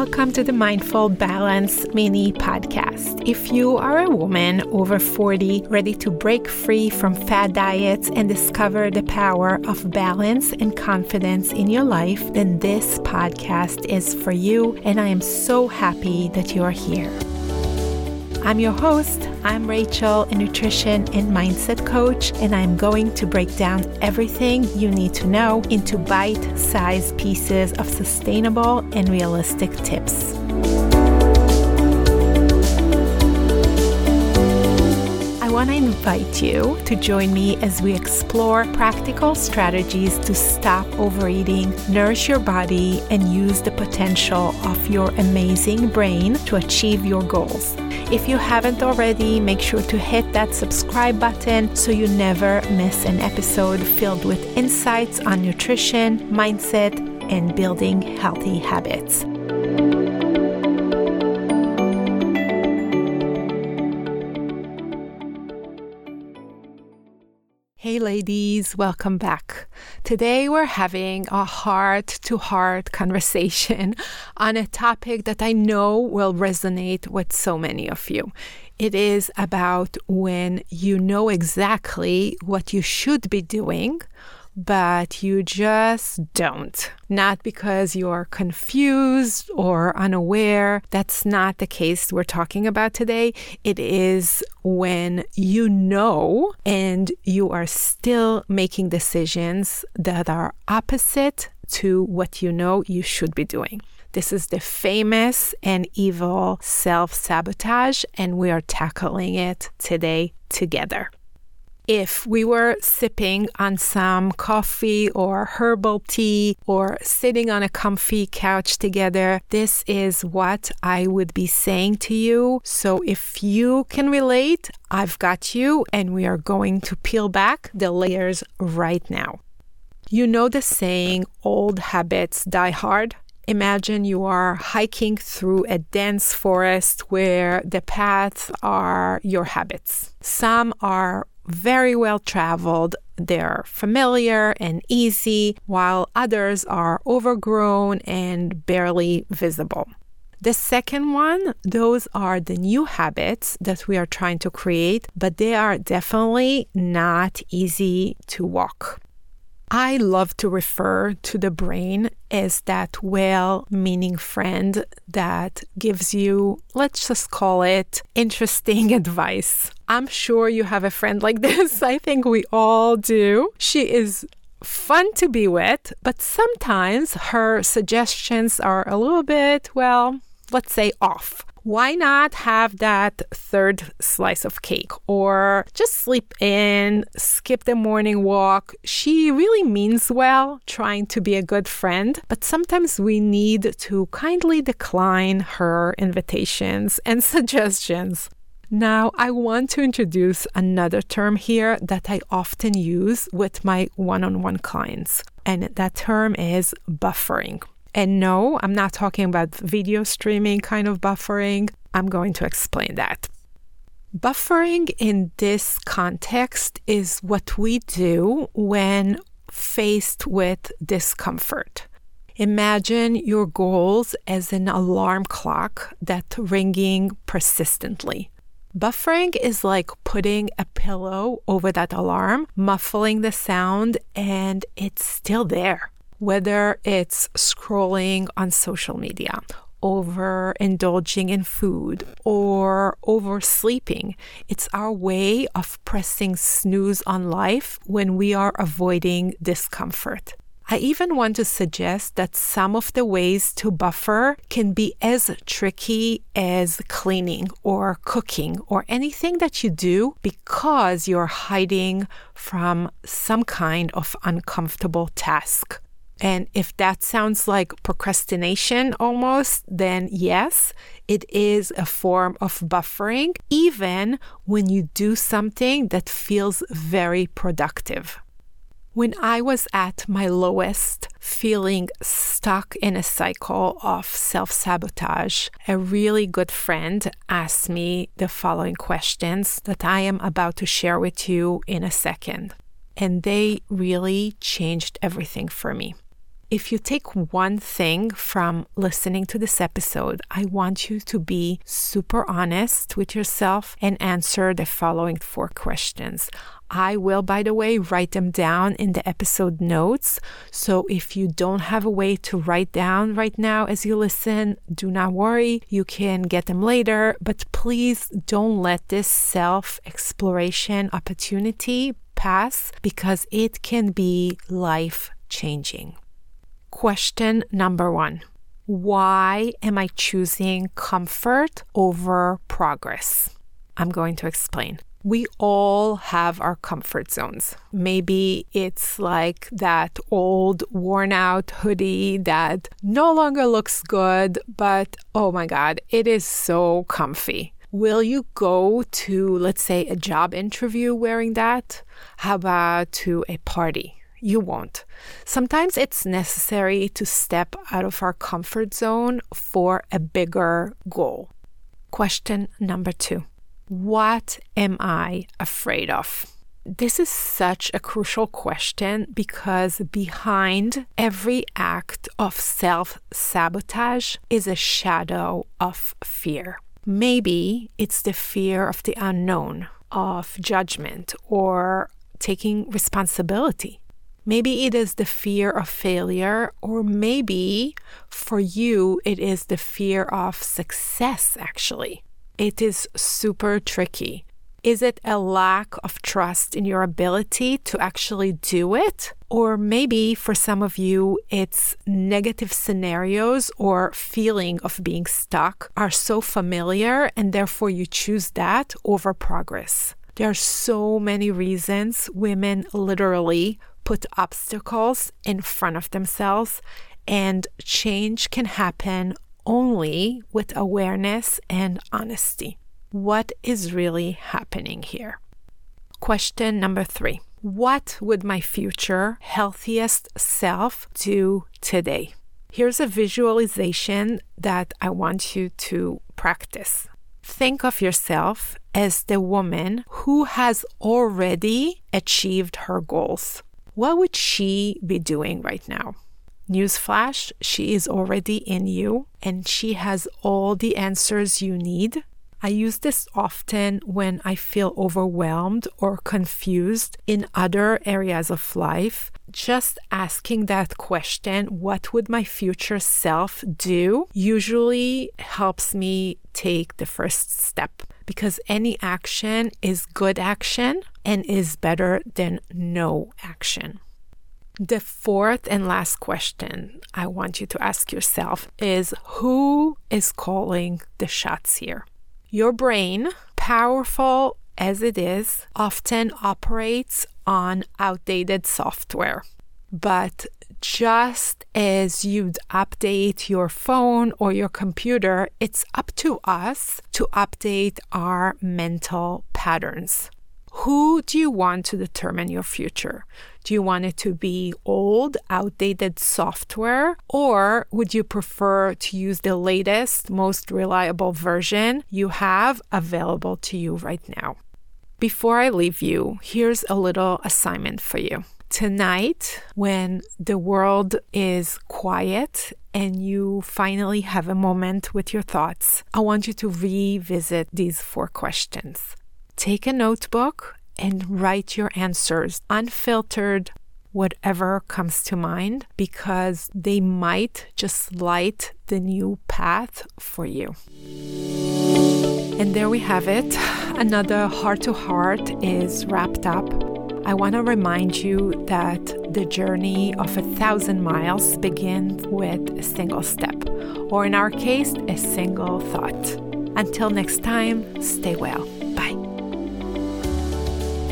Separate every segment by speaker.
Speaker 1: Welcome to the Mindful Balance mini podcast. If you are a woman over 40 ready to break free from fad diets and discover the power of balance and confidence in your life, then this podcast is for you, and I am so happy that you are here. I'm your host. I'm Rachel, a nutrition and mindset coach, and I'm going to break down everything you need to know into bite sized pieces of sustainable and realistic tips. Want to invite you to join me as we explore practical strategies to stop overeating, nourish your body, and use the potential of your amazing brain to achieve your goals. If you haven't already, make sure to hit that subscribe button so you never miss an episode filled with insights on nutrition, mindset, and building healthy habits. Hey, ladies, welcome back. Today, we're having a heart to heart conversation on a topic that I know will resonate with so many of you. It is about when you know exactly what you should be doing, but you just don't. Not because you're confused or unaware. That's not the case we're talking about today. It is when you know and you are still making decisions that are opposite to what you know you should be doing. This is the famous and evil self sabotage, and we are tackling it today together if we were sipping on some coffee or herbal tea or sitting on a comfy couch together, this is what I would be saying to you. So if you can relate, I've got you, and we are going to peel back the layers right now. You know the saying, old habits die hard? Imagine you are hiking through a dense forest where the paths are your habits. Some are very well traveled, they're familiar and easy, while others are overgrown and barely visible. The second one, those are the new habits that we are trying to create, but they are definitely not easy to walk. I love to refer to the brain as that well meaning friend that gives you, let's just call it, interesting advice. I'm sure you have a friend like this. I think we all do. She is fun to be with, but sometimes her suggestions are a little bit, well, let's say off why not have that third slice of cake or just sleep in, skip the morning walk? She really means well, trying to be a good friend, but sometimes we need to kindly decline her invitations and suggestions. Now, I want to introduce another term here that I often use with my one on one clients, and that term is buffering. And no, I'm not talking about video streaming kind of buffering. I'm going to explain that. Buffering in this context is what we do when faced with discomfort. Imagine your goals as an alarm clock that's ringing persistently. Buffering is like putting a pillow over that alarm, muffling the sound, and it's still there whether it's scrolling on social media, over indulging in food, or oversleeping. It's our way of pressing snooze on life when we are avoiding discomfort. I even want to suggest that some of the ways to buffer can be as tricky as cleaning or cooking or anything that you do because you're hiding from some kind of uncomfortable task. And if that sounds like procrastination almost, then yes, it is a form of buffering, even when you do something that feels very productive. When I was at my lowest, feeling stuck in a cycle of self sabotage, a really good friend asked me the following questions that I am about to share with you in a second. And they really changed everything for me. If you take one thing from listening to this episode, I want you to be super honest with yourself and answer the following four questions. I will, by the way, write them down in the episode notes. So if you don't have a way to write down right now as you listen, do not worry. You can get them later, but please don't let this self exploration opportunity pass because it can be life changing. Question number one Why am I choosing comfort over progress? I'm going to explain we all have our comfort zones. Maybe it's like that old worn out hoodie that no longer looks good, but oh my God, it is so comfy. Will you go to, let's say, a job interview wearing that? How about to a party? You won't. Sometimes it's necessary to step out of our comfort zone for a bigger goal. Question number two what am I afraid of? This is such a crucial question because behind every act of self sabotage is a shadow of fear. Maybe it's the fear of the unknown, of judgment, or taking responsibility. Maybe it is the fear of failure, or maybe for you, it is the fear of success, actually it is super tricky. Is it a lack of trust in your ability to actually do it? Or maybe for some of you, it's negative scenarios or feeling of being stuck are so familiar and therefore you choose that over progress. There are so many reasons women literally put obstacles in front of themselves, and change can happen only with awareness and honesty. What is really happening here? Question number three What would my future healthiest self do today? Here's a visualization that I want you to practice. Think of yourself as the woman who has already achieved her goals. What would she be doing right now? Newsflash, she is already in you and she has all the answers you need. I use this often when I feel overwhelmed or confused in other areas of life. Just asking that question, what would my future self do, usually helps me take the first step because any action is good action and is better than no action. The fourth and last question I want you to ask yourself is who is calling the shots here? Your brain, powerful as it is, often operates on outdated software. But just as you'd update your phone or your computer, it's up to us to update our mental patterns. Who do you want to determine your future? Do you want it to be old, outdated software? Or would you prefer to use the latest, most reliable version you have available to you right now? Before I leave you, here's a little assignment for you. Tonight, when the world is quiet and you finally have a moment with your thoughts, I want you to revisit these four questions. Take a notebook and write your answers unfiltered, whatever comes to mind, because they might just light the new path for you. And there we have it. Another heart to heart is wrapped up. I want to remind you that the journey of a thousand miles begins with a single step, or in our case, a single thought. Until next time, stay well.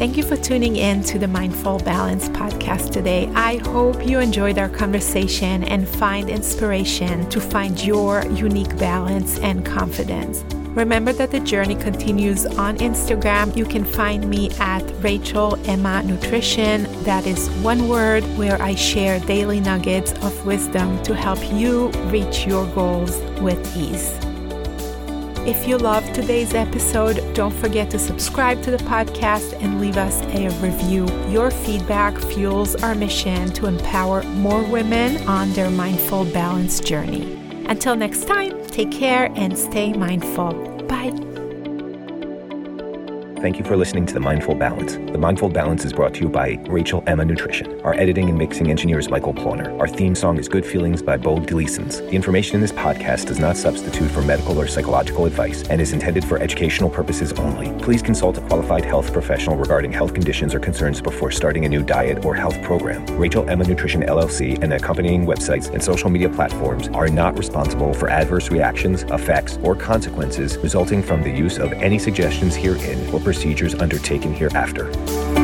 Speaker 1: Thank you for tuning in to the Mindful Balance podcast today. I hope you enjoyed our conversation and find inspiration to find your unique balance and confidence. Remember that the journey continues on Instagram. You can find me at Rachel Emma Nutrition. That is one word where I share daily nuggets of wisdom to help you reach your goals with ease. If you loved today's episode, don't forget to subscribe to the podcast and leave us a review. Your feedback fuels our mission to empower more women on their mindful balance journey. Until next time, take care and stay mindful. Bye.
Speaker 2: Thank you for listening to The Mindful Balance. The Mindful Balance is brought to you by Rachel Emma Nutrition. Our editing and mixing engineer is Michael Ploner. Our theme song is Good Feelings by Bo Delisons. The information in this podcast does not substitute for medical or psychological advice and is intended for educational purposes only. Please consult a qualified health professional regarding health conditions or concerns before starting a new diet or health program. Rachel Emma Nutrition LLC and the accompanying websites and social media platforms are not responsible for adverse reactions, effects, or consequences resulting from the use of any suggestions herein or procedures undertaken hereafter.